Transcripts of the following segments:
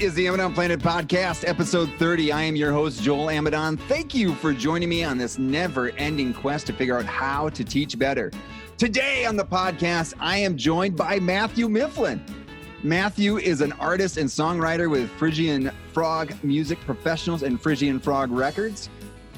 is the Amidon Planet Podcast, episode 30. I am your host, Joel Amidon. Thank you for joining me on this never ending quest to figure out how to teach better. Today on the podcast, I am joined by Matthew Mifflin. Matthew is an artist and songwriter with Phrygian Frog Music Professionals and Phrygian Frog Records.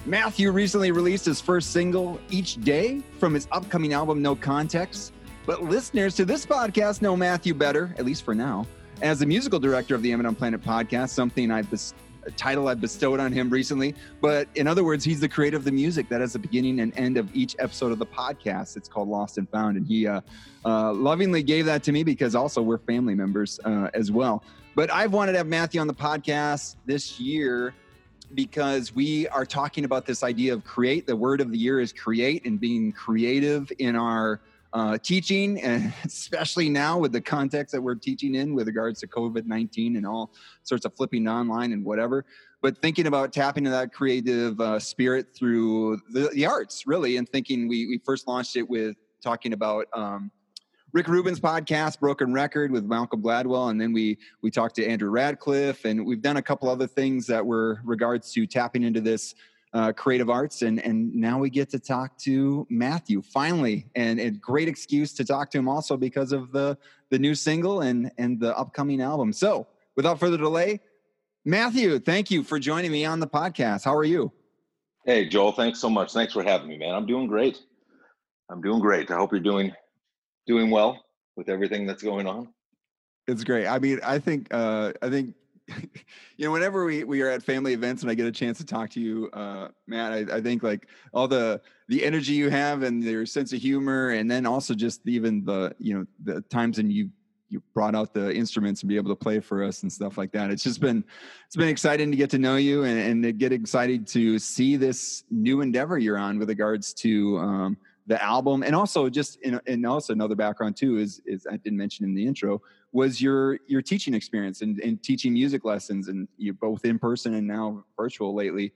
Matthew recently released his first single, Each Day, from his upcoming album, No Context. But listeners to this podcast know Matthew better, at least for now as the musical director of the Amidon Planet podcast, something I've bes- title I've bestowed on him recently. But in other words, he's the creator of the music that has the beginning and end of each episode of the podcast. It's called Lost and Found, and he uh, uh, lovingly gave that to me because also we're family members uh, as well. But I've wanted to have Matthew on the podcast this year because we are talking about this idea of create. The word of the year is create and being creative in our uh, teaching, and especially now with the context that we're teaching in with regards to COVID 19 and all sorts of flipping online and whatever. But thinking about tapping into that creative uh, spirit through the, the, arts, really, and thinking we, we first launched it with talking about um, Rick Rubin's podcast, Broken Record, with Malcolm Gladwell, and then we we talked to Andrew Radcliffe, and we've done a couple other things that were regards to tapping into this uh, creative arts and and now we get to talk to matthew finally. And a great excuse to talk to him also because of the the new single and and the upcoming album. So without further delay matthew thank you for joining me on the podcast. How are you? Hey joel thanks so much. Thanks for having me man. I'm doing great. I'm doing great. I hope you're doing doing well with everything that's going on. It's great. I mean i think uh i think you know, whenever we, we are at family events and I get a chance to talk to you, uh, Matt, I, I think like all the the energy you have and your sense of humor, and then also just even the you know the times and you you brought out the instruments and be able to play for us and stuff like that. It's just been it's been exciting to get to know you and, and to get excited to see this new endeavor you're on with regards to um, the album and also just in, and also another background too is is I didn't mention in the intro was your your teaching experience and, and teaching music lessons and you both in person and now virtual lately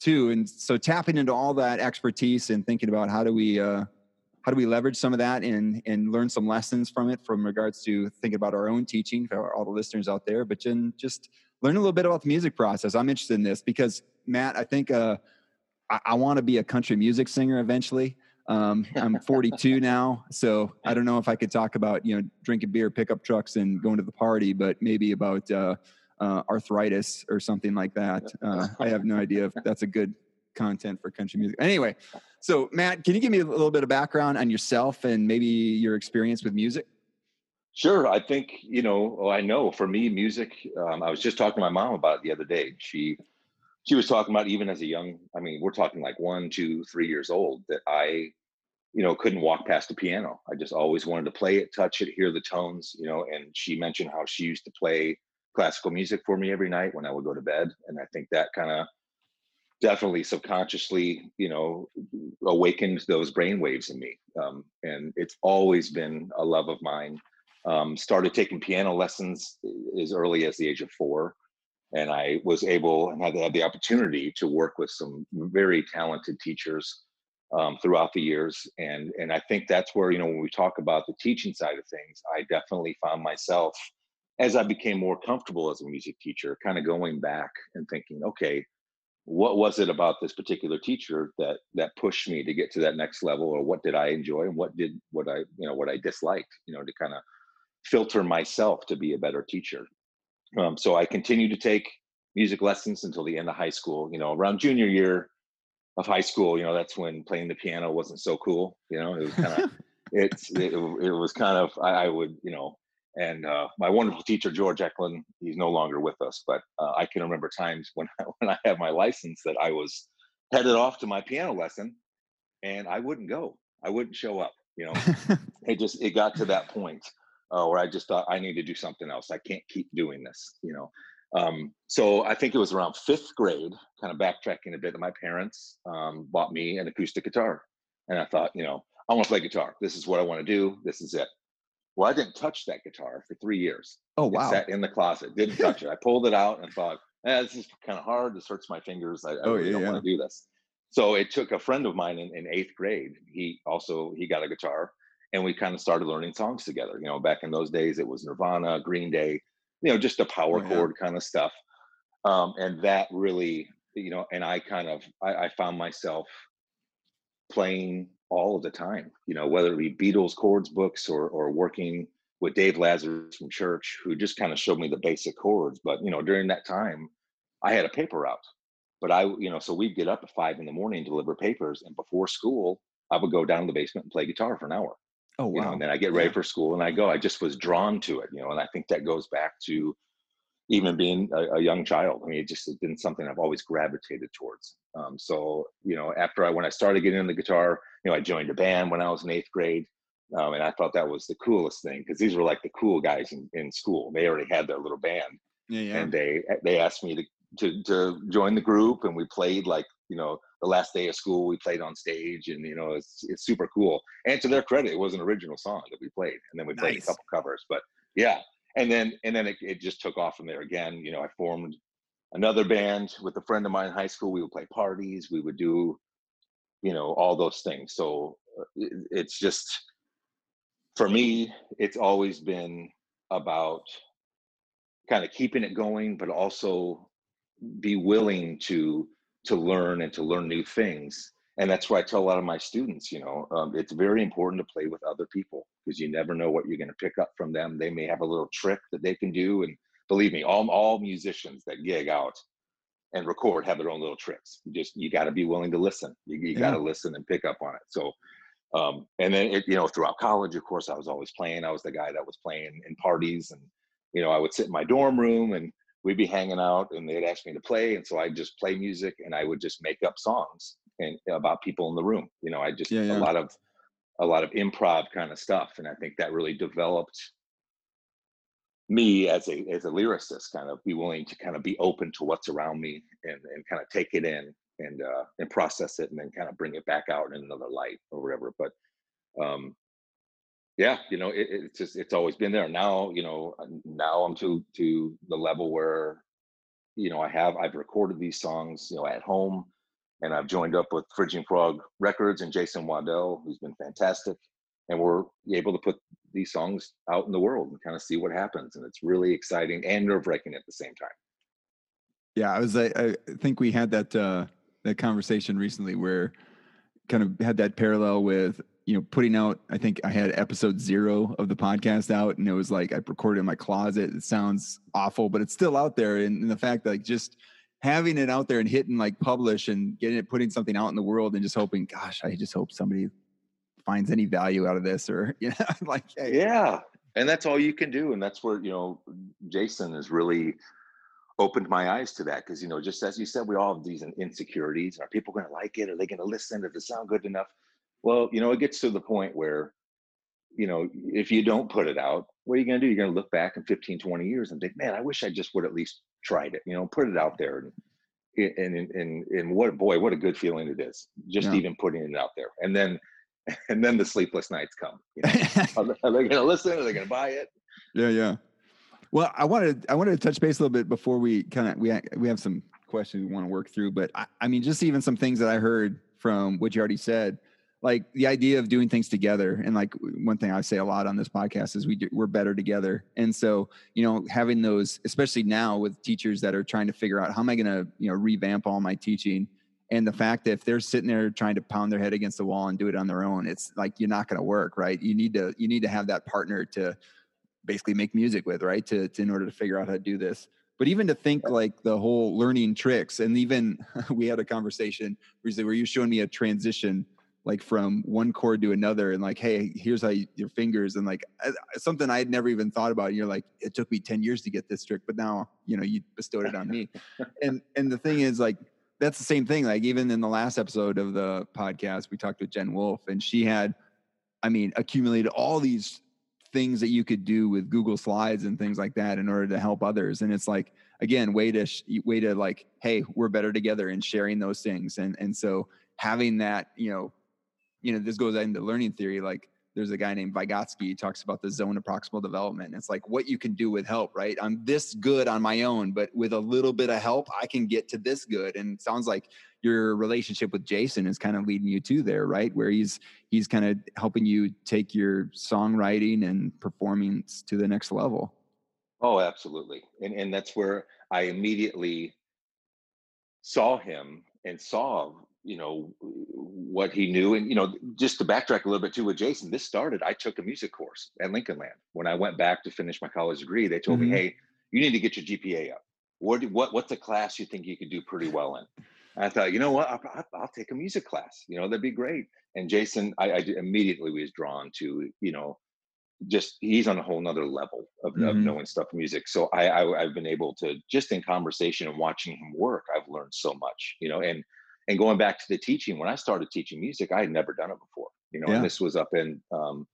too. And so tapping into all that expertise and thinking about how do we uh, how do we leverage some of that and and learn some lessons from it from regards to thinking about our own teaching for all the listeners out there but then just learn a little bit about the music process. I'm interested in this because matt i think uh, I, I want to be a country music singer eventually um, I'm 42 now, so I don't know if I could talk about you know drinking beer, pickup trucks, and going to the party, but maybe about uh, uh, arthritis or something like that. Uh, I have no idea if that's a good content for country music. Anyway, so Matt, can you give me a little bit of background on yourself and maybe your experience with music? Sure. I think you know. Oh, I know. For me, music. Um, I was just talking to my mom about it the other day. She she was talking about even as a young. I mean, we're talking like one, two, three years old. That I you know, couldn't walk past the piano. I just always wanted to play it, touch it, hear the tones, you know. And she mentioned how she used to play classical music for me every night when I would go to bed. And I think that kind of definitely subconsciously, you know, awakened those brain waves in me. Um, and it's always been a love of mine. Um, started taking piano lessons as early as the age of four. And I was able and had, had the opportunity to work with some very talented teachers um, throughout the years. And, and I think that's where, you know, when we talk about the teaching side of things, I definitely found myself as I became more comfortable as a music teacher, kind of going back and thinking, okay, what was it about this particular teacher that that pushed me to get to that next level or what did i enjoy and what did what i you know what i disliked you know to kind of filter myself to be a better teacher um, so i continued to take music lessons until the end of high school you know around junior year of high school, you know, that's when playing the piano wasn't so cool. You know, it was kind of it's it, it, was kind of I, I, would you know, and uh, my wonderful teacher George Eklund, he's no longer with us, but uh, I can remember times when I, when I had my license that I was headed off to my piano lesson, and I wouldn't go. I wouldn't show up. You know, it just it got to that point uh, where I just thought I need to do something else. I can't keep doing this. You know, um, so I think it was around fifth grade, kind of backtracking a bit, that my parents um, bought me an acoustic guitar. And I thought, you know, I want to play guitar. This is what I want to do. This is it. Well, I didn't touch that guitar for three years. Oh, wow. It sat in the closet, didn't touch it. I pulled it out and thought, eh, this is kind of hard. This hurts my fingers. I, I oh, really yeah, don't yeah. want to do this. So it took a friend of mine in, in eighth grade. He also, he got a guitar and we kind of started learning songs together. You know, back in those days, it was Nirvana, Green Day, you know, just a power Oh, yeah. chord kind of stuff. Um, and that really, you know, and I kind of I, I found myself playing all of the time, you know, whether it be Beatles chords books or or working with Dave Lazarus from church, who just kind of showed me the basic chords. But you know, during that time, I had a paper route. But I, you know, so we'd get up at five in the morning, deliver papers, and before school, I would go down to the basement and play guitar for an hour. Oh You know, wow. and then I get ready Yeah. for school and I go. I just was drawn to it, you know, and I think that goes back to even being a, a young child. I mean, it just has been something I've always gravitated towards. Um, so, you know, after I when I started getting into the guitar, you know, I joined a band when I was in eighth grade. Um, and I thought that was the coolest thing because these were like the cool guys in, in school. They already had their little band Yeah, yeah. and they they asked me to, to to join the group and we played like you know the last day of school we played on stage and you know it's it's super cool. And to their credit it was an original song that we played and then we played a couple covers but yeah. And then and then it, it just took off from there again. You know i formed another band with a friend of mine in high school. We would play parties. We would do you know all those things. So uh, it, it's just for me it's always been about kind of keeping it going but also be willing to to learn and to learn new things. And that's why i tell a lot of my students you know um, it's very important to play with other people because you never know what you're going to pick up from them. They may have a little trick that they can do and believe me all, all musicians that gig out and record have their own little tricks. You just you got to be willing to listen. You, you got to listen and pick up on it. So um, and then it, you know throughout college of course i was always playing. I was the guy that was playing in parties and you know i would sit in my dorm room and we'd be hanging out and they'd ask me to play and so i'd just play music and i would just make up songs and about people in the room you know i just Yeah, yeah. a lot of a lot of improv kind of stuff and i think that really developed me as a as a lyricist kind of be willing to kind of be open to what's around me and and kind of take it in and uh and process it and then kind of bring it back out in another light or whatever but um yeah you know it, it's just it's always been there now you know uh, now i'm to to the level where you know i have i've recorded these songs you know at home and i've joined up with Phrygian frog records and jason waddell who's been fantastic and we're able to put these songs out in the world and kind of see what happens and it's really exciting and nerve-wracking at the same time Yeah, I was. I, I think we had that uh, that conversation recently where kind of had that parallel with you know putting out. I think I had episode zero of the podcast out, and it was like I recorded in my closet. It sounds awful, but it's still out there. And, and the fact that like just having it out there and hitting like publish and getting it, putting something out in the world, and just hoping, gosh, I just hope somebody finds any value out of this, or you know, like, hey, yeah and that's all you can do and that's where you know jason has really opened my eyes to that because you know just as you said we all have these insecurities are people going to like it are they going to listen does it sound good enough well you know it gets to the point where you know if you don't put it out what are you going to do you're going to look back in 15 20 years and think man i wish i just would at least tried it you know put it out there and and and, and, and what boy what a good feeling it is just Yeah. even putting it out there and then and then the sleepless nights come you know? are they, going to listen are they going to buy it Yeah, yeah. Well, I wanted I wanted to touch base a little bit before we kind of we we have some questions we want to work through, but I, I mean, just even some things that I heard from what you already said, like the idea of doing things together, and like one thing I say a lot on this podcast is we do, we're better together, and so you know having those, especially now with teachers that are trying to figure out how am I going to you know revamp all my teaching. And the fact that if they're sitting there trying to pound their head against the wall and do it on their own, it's like you're not going to work, right? You need to you need to have that partner to basically make music with, right? To, to in order to figure out how to do this. But even to think like the whole learning tricks, and even we had a conversation recently where you showing me a transition like from one chord to another, and like, hey, here's how you, your fingers, and like I- something I had never even thought about. And you're like, it took me ten years to get this trick, but now you know you bestowed it on me. and and the thing is, like, that's the same thing. Like even in the last episode of the podcast, we talked with Jen Wolf, and she had, I mean, accumulated all these things that you could do with Google Slides and things like that in order to help others. And it's like again, way to sh- way to like, hey, we're better together in sharing those things. And and so having that, you know, you know, this goes into learning theory. Like there's a guy named Vygotsky he talks about the zone of proximal development. It's like what you can do with help, right? I'm this good on my own, but with a little bit of help, I can get to this good. And it sounds like your relationship with Jason is kind of leading you to there, right? Where he's he's kind of helping you take your songwriting and performance to the next level. Oh, absolutely. And and that's where I immediately saw him and saw, you know, what he knew. And, you know, just to backtrack a little bit too with Jason, this started, I took a music course at Lincoln Land. When I went back to finish my college degree, they told mm-hmm. me, hey, you need to get your GPA up. What, what, what's a class you think you could do pretty well in? And I thought, you know what, I'll, I'll, take a music class. You know, that'd be great. And Jason, I, I immediately was drawn to, you know, just he's on a whole nother level of, mm-hmm. of knowing stuff music. So I, I I've been able to just in conversation and watching him work, I've learned so much, you know, and and going back to the teaching, when I started teaching music, I had never done it before, you know, yeah. and this was up in um,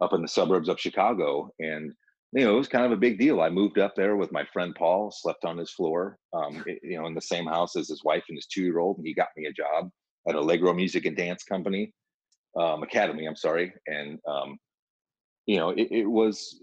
up in the suburbs of Chicago, and you know, it was kind of a big deal. I moved up there with my friend Paul, slept on his floor, um, you know, in the same house as his wife and his two year old, and he got me a job at Allegro Music and Dance Company, um, Academy. I'm sorry, and um, you know, it, it was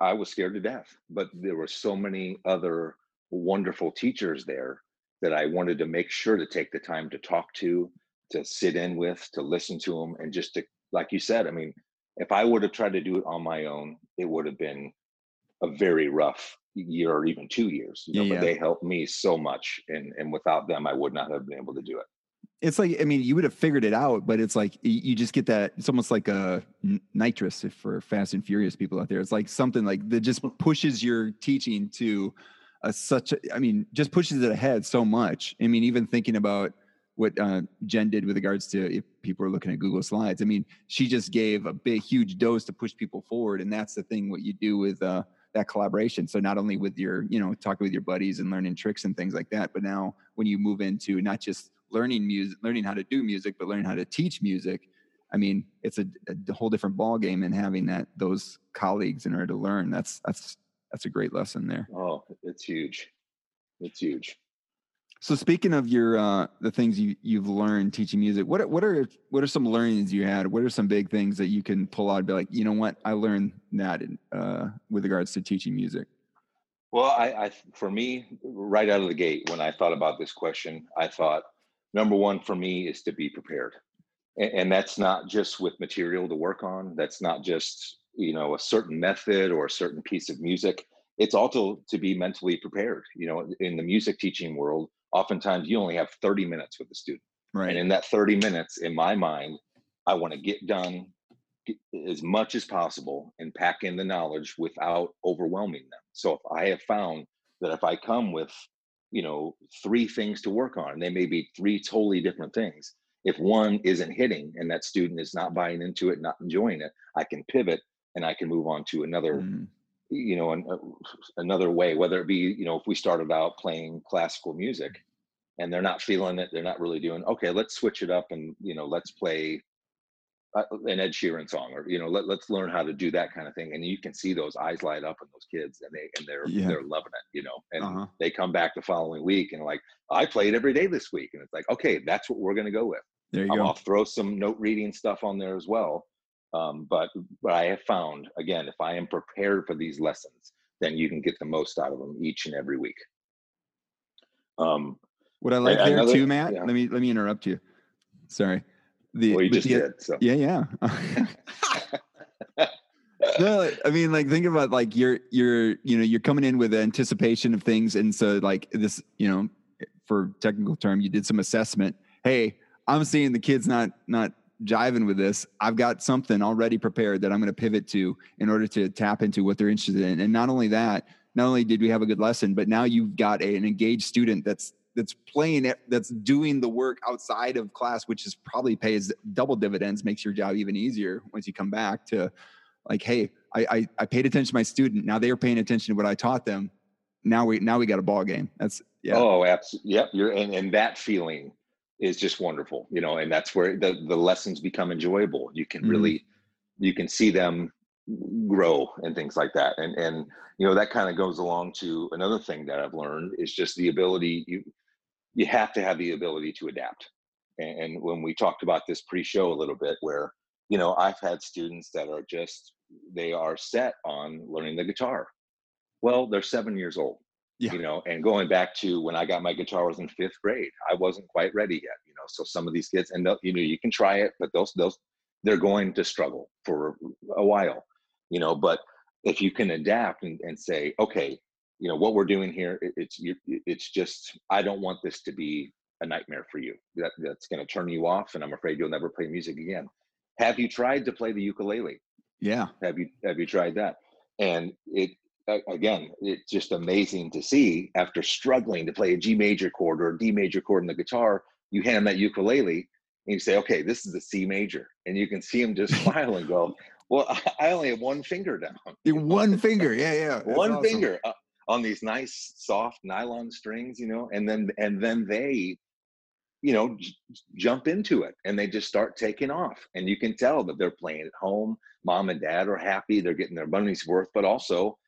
I was scared to death, but there were so many other wonderful teachers there that I wanted to make sure to take the time to talk to, to sit in with, to listen to them, and just to, like you said, I mean, if I would have tried to do it on my own, it would have been a very rough year or even two years. You know, yeah. but they helped me so much, and and without them, I would not have been able to do it it's like I mean, you would have figured it out, but it's like you just get that. It's almost like a nitrous for Fast and Furious people out there. It's like something like that just pushes your teaching to a, such. A, I mean, just pushes it ahead so much. I mean, even thinking about what uh, Jen did with regards to if people are looking at Google Slides. I mean, she just gave a big, huge dose to push people forward, and that's the thing. What you do with uh, that collaboration. So not only with your, you know, talking with your buddies and learning tricks and things like that, but now when you move into not just learning music, learning how to do music, but learning how to teach music. I mean, it's a, a whole different ball game, and having that those colleagues in order to learn that's that's that's a great lesson there. Oh, it's huge. It's huge. So speaking of your uh, the things you you've learned teaching music, what what are what are some learnings you had? What are some big things that you can pull out? And be like, you know what, I learned that in, uh, with regards to teaching music. Well, I, I for me, right out of the gate, when I thought about this question, I thought number one for me is to be prepared and, and that's not just with material to work on that's not just you know a certain method or a certain piece of music it's also to be mentally prepared you know in the music teaching world oftentimes you only have 30 minutes with the student. Right. and in that 30 minutes in my mind i want to get done as much as possible and pack in the knowledge without overwhelming them. So if i have found that if i come with you know three things to work on they may be three totally different things if one isn't hitting and that student is not buying into it not enjoying it i can pivot and i can move on to another mm. you know an, uh, another way whether it be you know if we started out playing classical music and they're not feeling it they're not really doing okay let's switch it up and you know let's play uh, an Ed Sheeran song, or you know, let, let's learn how to do that kind of thing. And you can see those eyes light up in those kids, and they and they're yeah. they're loving it, you know. And uh-huh. they come back the following week and like, I played every day this week, and it's like, okay, that's what we're going to go with. There you um, go. I'll throw some note reading stuff on there as well. Um, but but I have found again, if I am prepared for these lessons, then you can get the most out of them each and every week. Um, what I like there another, too, Matt. Yeah. Let me let me interrupt you. Sorry the well, you just the, did. So. Yeah, yeah. no, I mean, like, think about like you're you're you know you're coming in with anticipation of things, and so like this, you know, for technical term, you did some assessment. Hey, I'm seeing the kids not not jiving with this. I've got something already prepared that I'm going to pivot to in order to tap into what they're interested in. And not only that, not only did we have a good lesson, but now you've got a, an engaged student that's that's playing it that's doing the work outside of class which is probably pays double dividends makes your job even easier once you come back to like hey I, I i, paid attention to my student now they are paying attention to what i taught them now we now we got a ball game that's yeah oh absolutely yep you're and, and that feeling is just wonderful you know and that's where the the lessons become enjoyable you can mm-hmm. really you can see them grow and things like that and and you know that kind of goes along to another thing that i've learned is just the ability you you have to have the ability to adapt. And when we talked about this pre-show a little bit, where you know I've had students that are just they are set on learning the guitar. Well, they're seven years old. Yeah. You know, and going back to when I got my guitar was in fifth grade, I wasn't quite ready yet. You know, so some of these kids, and you know, you can try it, but those those they're going to struggle for a while. You know, but if you can adapt and, and say, okay, you know what we're doing here, it, it's you, it's just I don't want this to be a nightmare for you. That that's going to turn you off, and I'm afraid you'll never play music again. Have you tried to play the ukulele? Yeah. Have you have you tried that? And it again, it's just amazing to see after struggling to play a G major chord or a D major chord in the guitar, you hand that ukulele and you say, okay, this is the C major. And you can see him just smile and go, well, I only have one finger down. One finger. Yeah. Yeah. That's one awesome. finger uh, on these nice, soft nylon strings, you know, and then, and then they, you know, j- jump into it and they just start taking off. And you can tell that they're playing at home. Mom and dad are happy. They're getting their money's worth, but also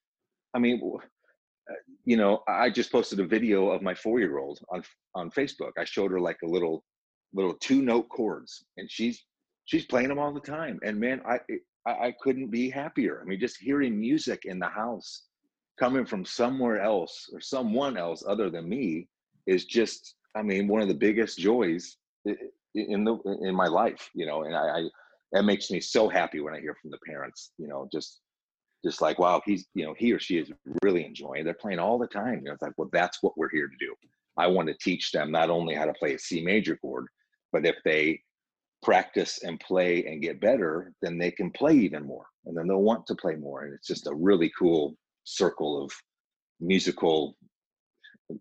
I mean, uh, you know, I just posted a video of my four-year-old on on Facebook. I showed her like a little little two-note chords, and she's she's playing them all the time. And man, I I, I couldn't be happier. I mean, just hearing music in the house coming from somewhere else or someone else other than me is just, I mean, one of the biggest joys in the in my life. You know, and I, I that makes me so happy when I hear from the parents. You know, just just like wow he's you know he or she is really enjoying they're playing all the time you know it's like well that's what we're here to do. I want to teach them not only how to play a c major chord but if they practice and play and get better then they can play even more and then they'll want to play more and it's just a really cool circle of musical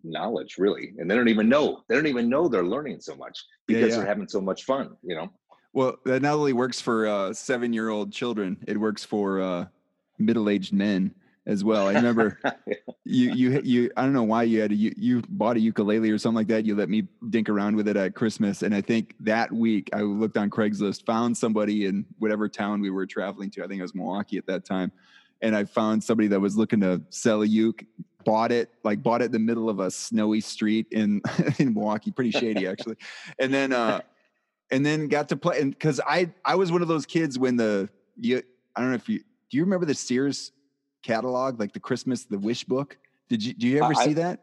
knowledge really and they don't even know they don't even know they're learning so much because yeah, yeah. they're having so much fun you know? Well that not only works for uh, seven year old children it works for uh, middle-aged men as well. I remember you you you I don't know why you had a, you you bought a ukulele or something like that. You let me dink around with it at Christmas, and I think that week I looked on Craigslist, found somebody in whatever town we were traveling to. I think it was Milwaukee at that time, and I found somebody that was looking to sell a uke. Bought it like bought it in the middle of a snowy street in in Milwaukee, pretty shady actually, and then uh and then got to play and because I I was one of those kids when the you I don't know if you do you remember the Sears catalog, like the Christmas, the wish book? Did you do you ever I, see that?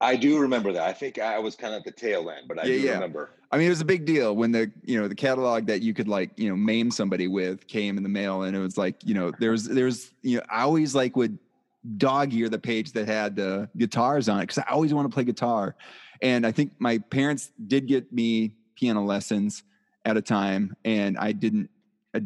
I do remember that. I think I was kind of at the tail end, but I yeah, do yeah. remember. I mean, it was a big deal when the you know the catalog that you could like you know maim somebody with came in the mail, and it was like you know there's there's you know I always like would dog ear the page that had the guitars on it because I always want to play guitar, and I think my parents did get me piano lessons at a time, and I didn't. I,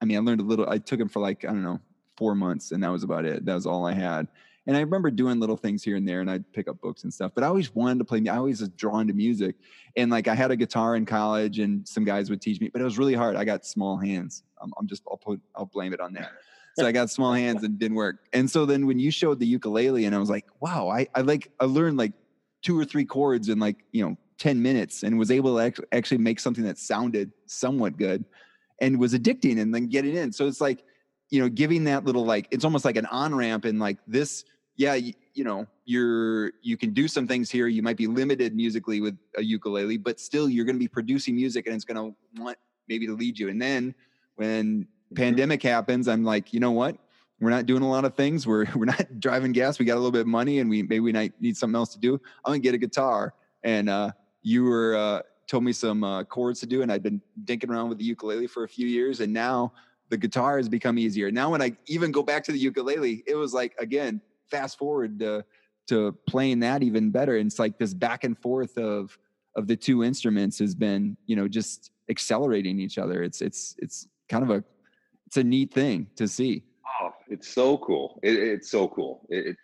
I mean, I learned a little. I took them for like I don't know four months, and that was about it. That was all I had. And I remember doing little things here and there, and I'd pick up books and stuff. But I always wanted to play. I always was drawn to music, and like I had a guitar in college, and some guys would teach me, but it was really hard. I got small hands. I'm, I'm just I'll put I'll blame it on that. So I got small hands and didn't work. And so then when you showed the ukulele, and I was like, wow, I I like I learned like two or three chords in like you know 10 minutes and was able to actually make something that sounded somewhat good and was addicting and then getting in. So it's like, you know, giving that little like it's almost like an on ramp and like this. Yeah, you, you know, you're you can do some things here. You might be limited musically with a ukulele, but still you're going to be producing music and it's going to want maybe to lead you. And then when mm-hmm. pandemic happens, I'm like, you know what? We're not doing a lot of things. We're we're not driving gas. We got a little bit of money, and we maybe we might need something else to do. I'm gonna get a guitar. And uh, you were uh, told me some uh, chords to do, and I'd been dinking around with the ukulele for a few years, and now the guitar has become easier. Now, when I even go back to the ukulele, it was like again, fast forward to, to playing that even better. And it's like this back and forth of of the two instruments has been, you know, just accelerating each other. It's it's it's kind of a it's a neat thing to see. Oh, it's so cool. It, it's so cool. It, it,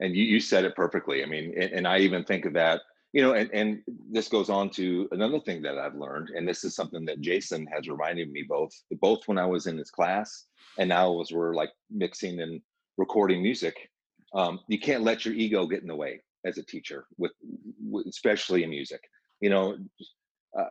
and you, you said it perfectly. I mean, and, and I even think of that you know and, and this goes on to another thing that i've learned and this is something that jason has reminded me both both when i was in his class and now as we're like mixing and recording music um, you can't let your ego get in the way as a teacher with, with especially in music you know uh,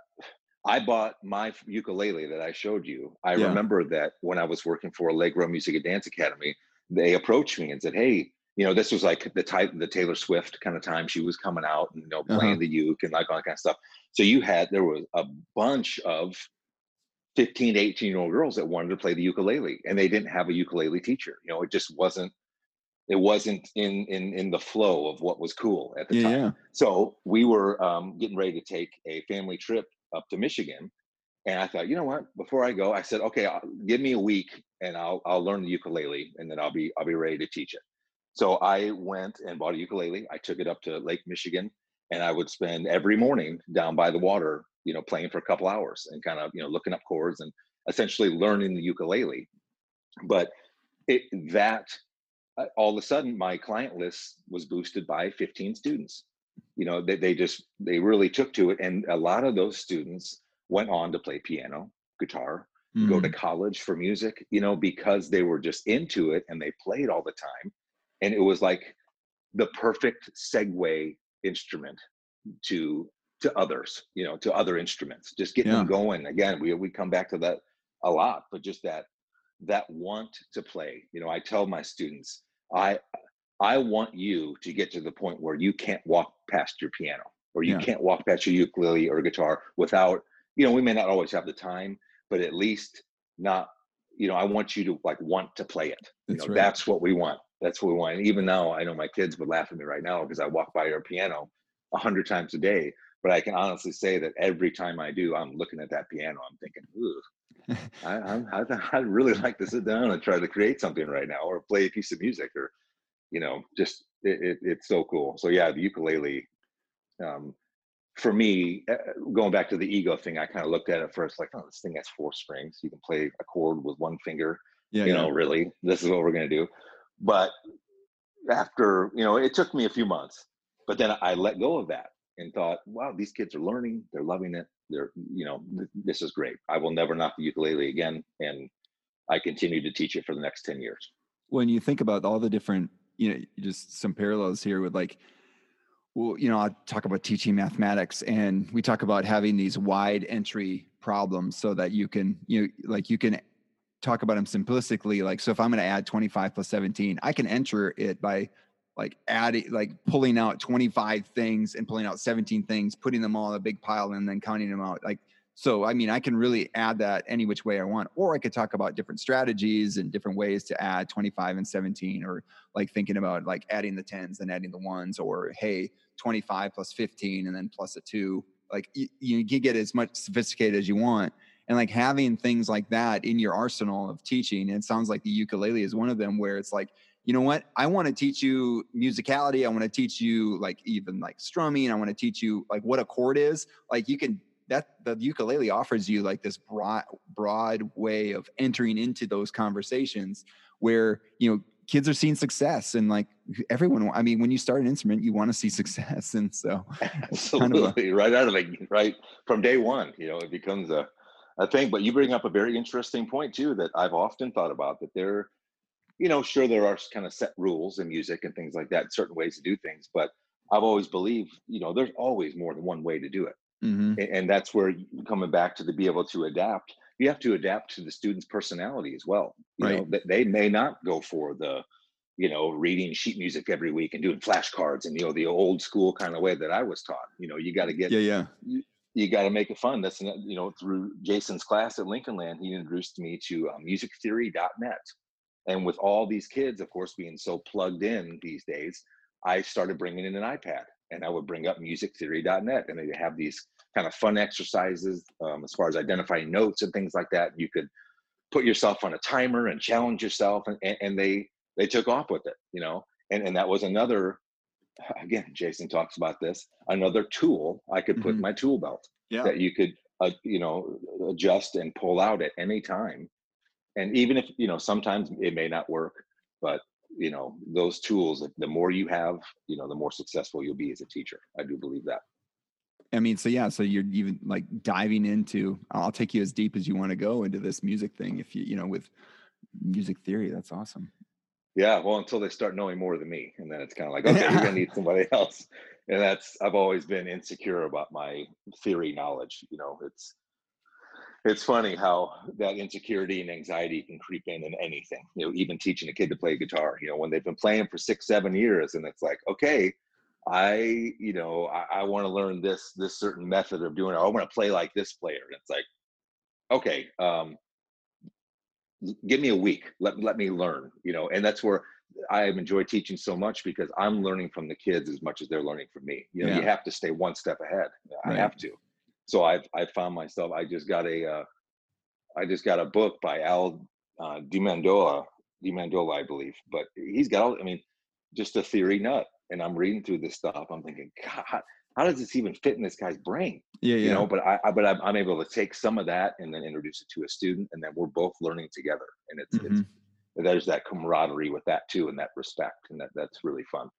i bought my ukulele that i showed you i yeah. remember that when i was working for allegro music and dance academy they approached me and said hey you know, this was like the type the Taylor Swift kind of time she was coming out and you know playing uh-huh. the uke and like all that kind of stuff. So you had there was a bunch of 15 to 18 year old girls that wanted to play the ukulele and they didn't have a ukulele teacher. You know, it just wasn't it wasn't in in in the flow of what was cool at the yeah, time. Yeah. So we were um, getting ready to take a family trip up to Michigan, And I thought, you know what? Before I go, I said, okay, I'll, give me a week and I'll I'll learn the ukulele and then I'll be I'll be ready to teach it. So I went and bought a ukulele. I took it up to Lake Michigan and I would spend every morning down by the water, you know, playing for a couple hours and kind of, you know, looking up chords and essentially learning the ukulele. But it that uh, all of a sudden my client list was boosted by 15 students. You know, they, they just they really took to it. And a lot of those students went on to play piano, guitar, mm. go to mm. college for music, you know, because they were just into it and they played all the time. And it was like the perfect segue instrument to to others, you know, to other instruments. Just getting yeah. them going. Again, we we come back to that a lot, but just that that want to play. You know, I tell my students, I I want you to get to the point where you can't walk past your piano or you yeah. can't walk past your ukulele or guitar without, you know, we may not always have the time, but at least not, you know, I want you to like want to play it. You that's know, right. that's what we want. That's what we want. And even now, I know my kids would laugh at me right now because I walk by your piano a hundred times a day. But I can honestly say that every time I do, I'm looking at that piano. I'm thinking, ooh, I, I, I'd really like to sit down and try to create something right now, or play a piece of music, or you know, just it, it, it's so cool. So yeah, the ukulele. Um, for me, uh, going back to the ego thing, I kind of looked at it first like, oh, this thing has four strings. You can play a chord with one finger. Yeah, you yeah. know, really, this is what we're gonna do. But after, you know, it took me a few months, but then I let go of that and thought, wow, these kids are learning, they're loving it, they're, you know, th- this is great. I will never knock the ukulele again, and I continue to teach it for the next ten years. When you think about all the different, you know, just some parallels here with like, well, you know, I talk about teaching mathematics, and we talk about having these wide entry problems so that you can, you know, like you can talk about them simplistically. Like, so if I'm going to add 25 plus 17, I can enter it by like adding like pulling out 25 things and pulling out 17 things putting them all in a big pile and then counting them out like so i mean i can really add that any which way i want or i could talk about different strategies and different ways to add 25 and 17 or like thinking about like adding the tens and adding the ones or hey 25 plus 15 and then plus a two like you, you can get as much sophisticated as you want and like having things like that in your arsenal of teaching it sounds like the ukulele is one of them where it's like you know what? I want to teach you musicality. I want to teach you like even like strumming. I want to teach you like what a chord is. Like you can that the ukulele offers you like this broad broad way of entering into those conversations where you know kids are seeing success and like everyone i mean when you start an instrument you want to see success. And so absolutely kind of a, right out of the right from day one you know it becomes a, a thing but you bring up a very interesting point too that i've often thought about that there you know, sure there are kind of set rules in music and things like that, certain ways to do things, but I've always believed, you know, there's always more than one way to do it. Mm-hmm. And that's where coming back to the be able to adapt, you have to adapt to the student's personality as well. You right. know, that they may not go for the, you know, reading sheet music every week and doing flashcards and you know the old school kind of way that I was taught. You know, you got to get yeah, yeah. You, got to make it fun. That's you know through Jason's class at Lincoln Land, he introduced me to um, musictheory.net, and with all these kids, of course, being so plugged in these days, I started bringing in an iPad and I would bring up musictheory.net and they have these kind of fun exercises um, as far as identifying notes and things like that. You could put yourself on a timer and challenge yourself and, and, and they, they took off with it, you know, and, and that was another, again, Jason talks about this, another tool I could put mm-hmm. in my tool belt yeah. that you could, uh, you know, adjust and pull out at any time. And even if you know sometimes it may not work but you know those tools the more you have you know the more successful you'll be as a teacher. I do believe that. I mean so yeah so you're even like diving into i'll take you as deep as you want to go into this music thing if you you know with music theory. That's awesome yeah well until they start knowing more than me and then it's kind of like okay you're gonna need somebody else. And that's i've always been insecure about my theory knowledge you know? It's it's funny how that insecurity and anxiety can creep in in anything you know even teaching a kid to play guitar you know when they've been playing for six seven years and it's like okay i you know i, I want to learn this this certain method of doing it. I want to play like this player. And it's like okay um give me a week let, let me learn you know and that's where i enjoy teaching so much because i'm learning from the kids as much as they're learning from me you know yeah. you have to stay one step ahead i have to so I've I found myself. I just got a uh, I just got a book by Al uh, DiMandola, DiMandola, I believe. But he's got all. I mean, just a theory nut. And I'm reading through this stuff. I'm thinking, God, how does this even fit in this guy's brain? Yeah, yeah. You know, but I, I but I'm, I'm, able to take some of that and then introduce it to a student, and then we're both learning together. And it's mm-hmm. it's there's that camaraderie with that too, and that respect, and that that's really fun.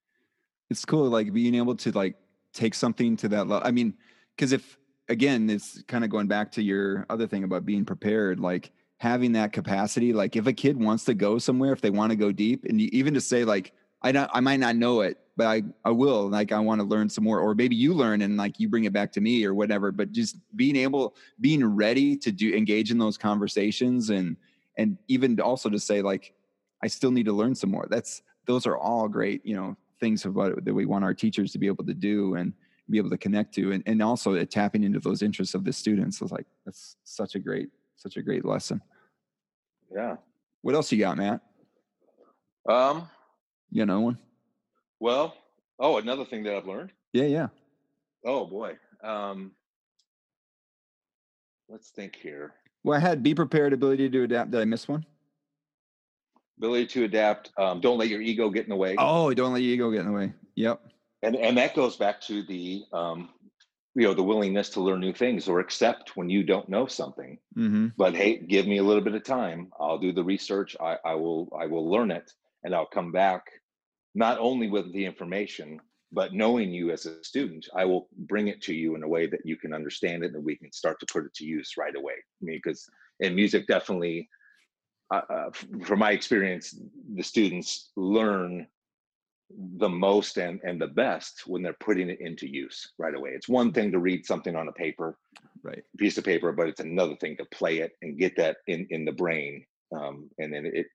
It's cool, like being able to like take something to that level. I mean, because if again, it's kind of going back to your other thing about being prepared, like having that capacity. Like if a kid wants to go somewhere, if they want to go deep, and you, even to say like, I don't, I might not know it, but I, I will. Like I want to learn some more, or maybe you learn and like you bring it back to me or whatever. But just being able, being ready to do engage in those conversations and and even also to say like, I still need to learn some more. That's those are all great, you know, things about that we want our teachers to be able to do and be able to connect to and, and also tapping into those interests of the students is like that's such a great such a great lesson yeah what else you got matt um you know one well oh another thing that i've learned. Yeah yeah. Oh boy um let's think here. Well i had be prepared ability to adapt. Did i miss one? Ability to adapt um, don't let your ego get in the way. Oh don't let your ego get in the way. Yep. And and that goes back to the um, you know the willingness to learn new things or accept when you don't know something. Mm-hmm. but hey give me a little bit of time. I'll do the research. I, I will i will learn it and i'll come back not only with the information but knowing you as a student i will bring it to you in a way that you can understand it and we can start to put it to use right away I mean, because in music definitely uh, uh, from my experience the students learn the most and, and the best when they're putting it into use right away. It's one thing to read something on a paper, right, piece of paper, but it's another thing to play it and get that in in the brain. Um, and then it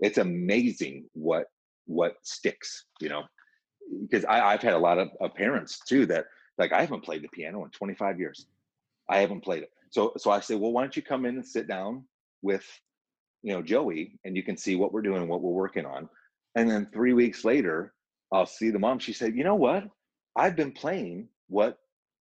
it's amazing what what sticks, you know, because I, I've had a lot of, of parents too that like I haven't played the piano in 25 years. I haven't played it. So so I say, well, why don't you come in and sit down with you know Joey and you can see what we're doing, what we're working on. And then three weeks later, I'll see the mom. She said, you know what? I've been playing what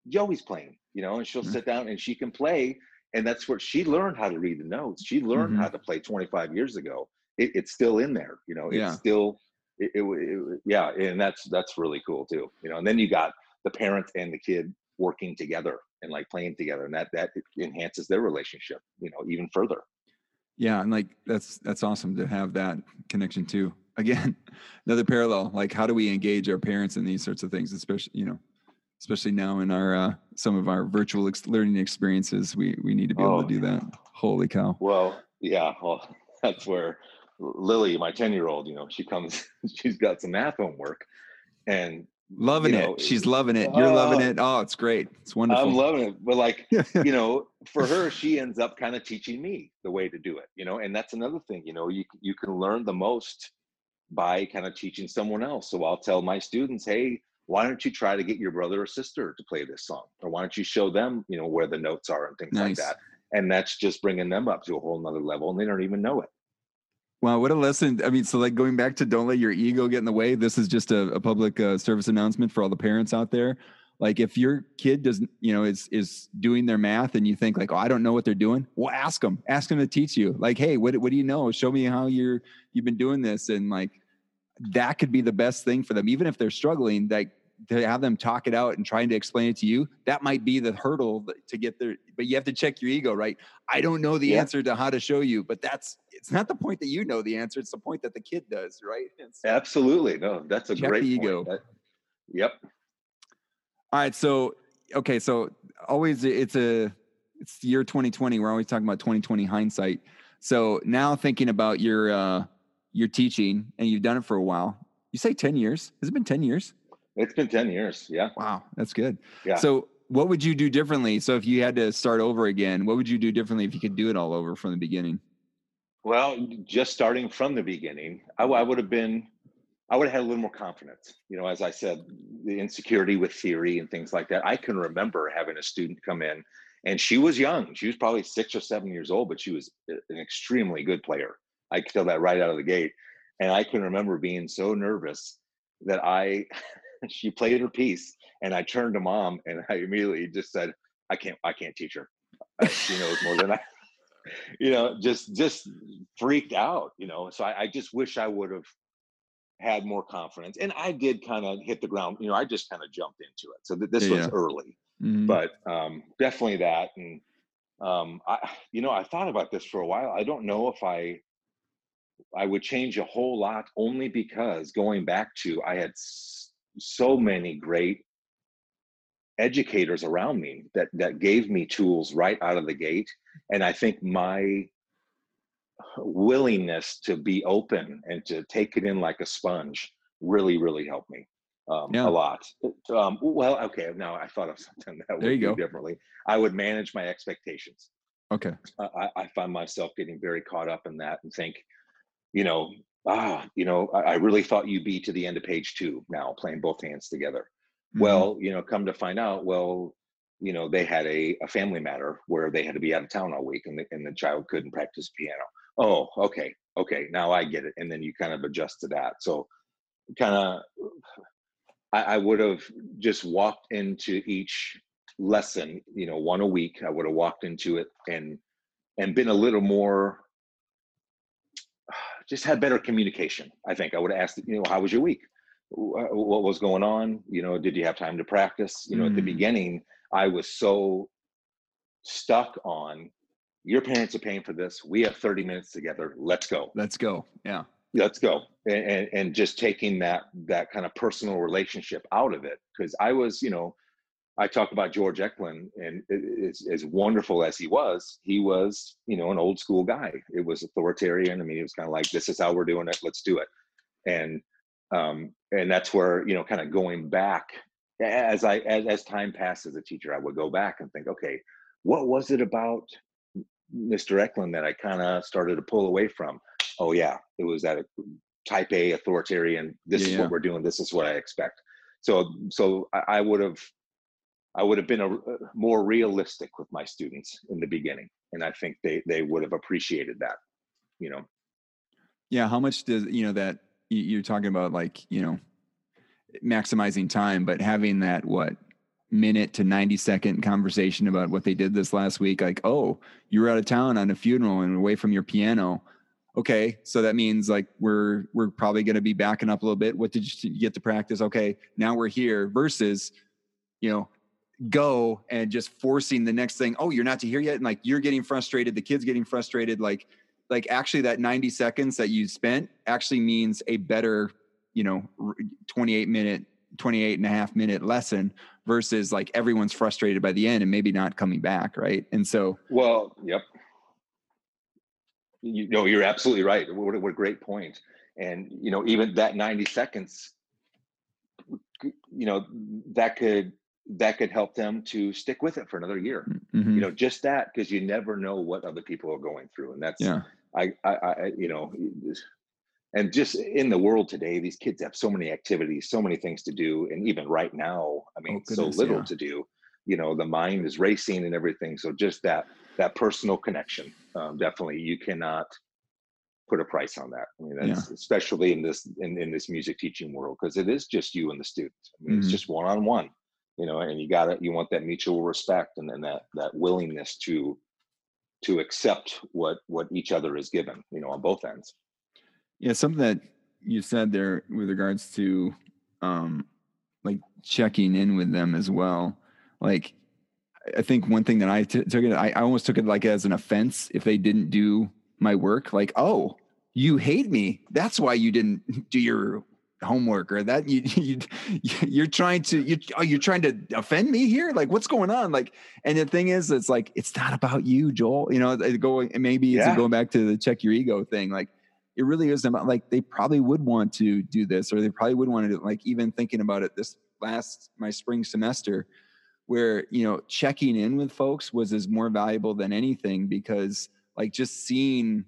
Joey's playing, you know, and she'll mm-hmm. sit down and she can play. And that's where she learned how to read the notes. She learned mm-hmm. how to play 25 years ago. It, it's still in there, you know, it's yeah. still, it, it, it, yeah. And that's, that's really cool too, you know, and then you got the parent and the kid working together and like playing together and that, that enhances their relationship, you know, even further. Yeah. And like, that's, that's awesome to have that connection too again another parallel like how do we engage our parents in these sorts of things especially you know especially now in our uh, some of our virtual ex- learning experiences we we need to be oh, able to do that holy cow well yeah well that's where lily my 10 year old you know she comes she's got some math homework and loving you know, it she's loving it you're uh, loving it oh it's great it's wonderful i'm loving it but like you know for her she ends up kind of teaching me the way to do it you know and that's another thing you know you you can learn the most by kind of teaching someone else. So I'll tell my students, hey, why don't you try to get your brother or sister to play this song? Or why don't you show them, you know, where the notes are and things nice. like that. And that's just bringing them up to a whole nother level and they don't even know it. Wow, what a lesson. I mean, so like going back to don't let your ego get in the way. This is just a, a public uh, service announcement for all the parents out there. Like if your kid doesn't, you know, is is doing their math and you think like, oh, I don't know what they're doing. Well, ask them. Ask them to teach you. Like, hey, what what do you know? Show me how you're you've been doing this. And like that could be the best thing for them, even if they're struggling. Like to have them talk it out and trying to explain it to you, that might be the hurdle to get there. But you have to check your ego, right? I don't know the yeah. answer to how to show you, but that's it's not the point that you know the answer; it's the point that the kid does, right? So, Absolutely, no, that's a great ego. That, yep. All right, so okay, so always it's a it's the year 2020. We're always talking about 2020 hindsight. So now thinking about your uh, your teaching, and you've done it for a while. You say 10 years? Has it been 10 years? It's been 10 years. Yeah. Wow, that's good. Yeah. So what would you do differently? So if you had to start over again, what would you do differently if you could do it all over from the beginning? Well, just starting from the beginning, I, I would have been I would have had a little more confidence. You know, as I said, the insecurity with theory and things like that. I can remember having a student come in and she was young. She was probably six or seven years old, but she was uh, an extremely good player. I could tell that right out of the gate. And I can remember being so nervous that I, she played her piece and I turned to mom and I immediately just said, I can't I can't teach her. she knows more than I. You know, just just freaked out. You know, so I, I just wish I would have had more confidence. And I did kind of hit the ground. You know, I just kind of jumped into it. So th- this yeah. was early, mm-hmm. but um, definitely that. And um, I, you know, I thought about this for a while. I don't know if I I would change a whole lot only because going back to I had so many great educators around me that that gave me tools right out of the gate. And i think my willingness to be open and to take it in like a sponge really really helped me um, yeah. a lot. Um, well okay now i thought of something that would go. differently. I would manage my expectations. Okay. I, I find myself getting very caught up in that and think you know ah you know I, I really thought you'd be to the end of page two now playing both hands together Mm-hmm. Well, you know, come to find out, well, you know, they had a, a family matter where they had to be out of town all week and the, and the child couldn't practice piano. Oh, okay. Okay. Now I get it. And then you kind of adjust to that. So kind of, I, I would have just walked into each lesson, you know, one a week. I would have walked into it and, and been a little more, just had better communication. I think I would have asked, you know, how was your week? what was going on you know did you have time to practice you know mm. at the mm. beginning i was so stuck on your parents are paying for this we have 30 minutes together let's go let's go yeah let's go and, and, and just taking that that kind of personal relationship out of it because i was you know i talk about george eklund and as, as wonderful as he was he was you know an old school guy. It was authoritarian. I mean he was kind of like this is how we're doing it. Let's do it. And um, and that's where you know kind of going back as i as, as time passed as a teacher i would go back and think okay what was it about mr eklund that i kind of started to pull away from? Oh yeah it was that type a authoritarian this yeah. is what we're doing. This is what i expect. So so i, I would have i would have been a, uh, more realistic with my students in the beginning and i think they they would have appreciated that you know? Yeah how much does you know that you're talking about like you know maximizing time but having that what minute to 90 second conversation about what they did this last week like oh you were out of town on a funeral and away from your piano. Okay so that means like we're we're probably going to be backing up a little bit. What did you get to practice? Okay now we're here versus you know go and just forcing the next thing oh you're not to hear yet and like you're getting frustrated the kids getting frustrated like like actually that 90 seconds that you spent actually means a better you know 28 minute 28 and a half minute lesson versus like everyone's frustrated by the end and maybe not coming back right? And so well yep. You know you're absolutely right. What, what a great point. And you know even that 90 seconds you know that could that could help them to stick with it for another year mm-hmm. you know just that because you never know what other people are going through and that's yeah I, I, I, you know, and just in the world today, these kids have so many activities, so many things to do, and even right now, I mean, oh, goodness, so little yeah. to do. You know, the mind is racing and everything. So just that that personal connection, um, definitely, you cannot put a price on that. I mean, that's yeah. especially in this in, in this music teaching world because it is just you and the student. I mean, mm-hmm. it's just one on one. You know, and you got it you want that mutual respect and then that that willingness to to accept what what each other is given you know on both ends. Yeah something that you said there with regards to um like checking in with them as well like i think one thing that I t- took it I, I almost took it like as an offense if they didn't do my work like oh you hate me. That's why you didn't do your homework or that you, you you're trying to you oh, you're trying to offend me here? Like what's going on? Like and the thing is it's like it's not about you joel you know uh, going maybe it's going back to the check your ego thing like it really is about like they probably would want to do this or they probably would want to do like even thinking about it this last my spring semester where you know checking in with folks was as more valuable than anything because like just seeing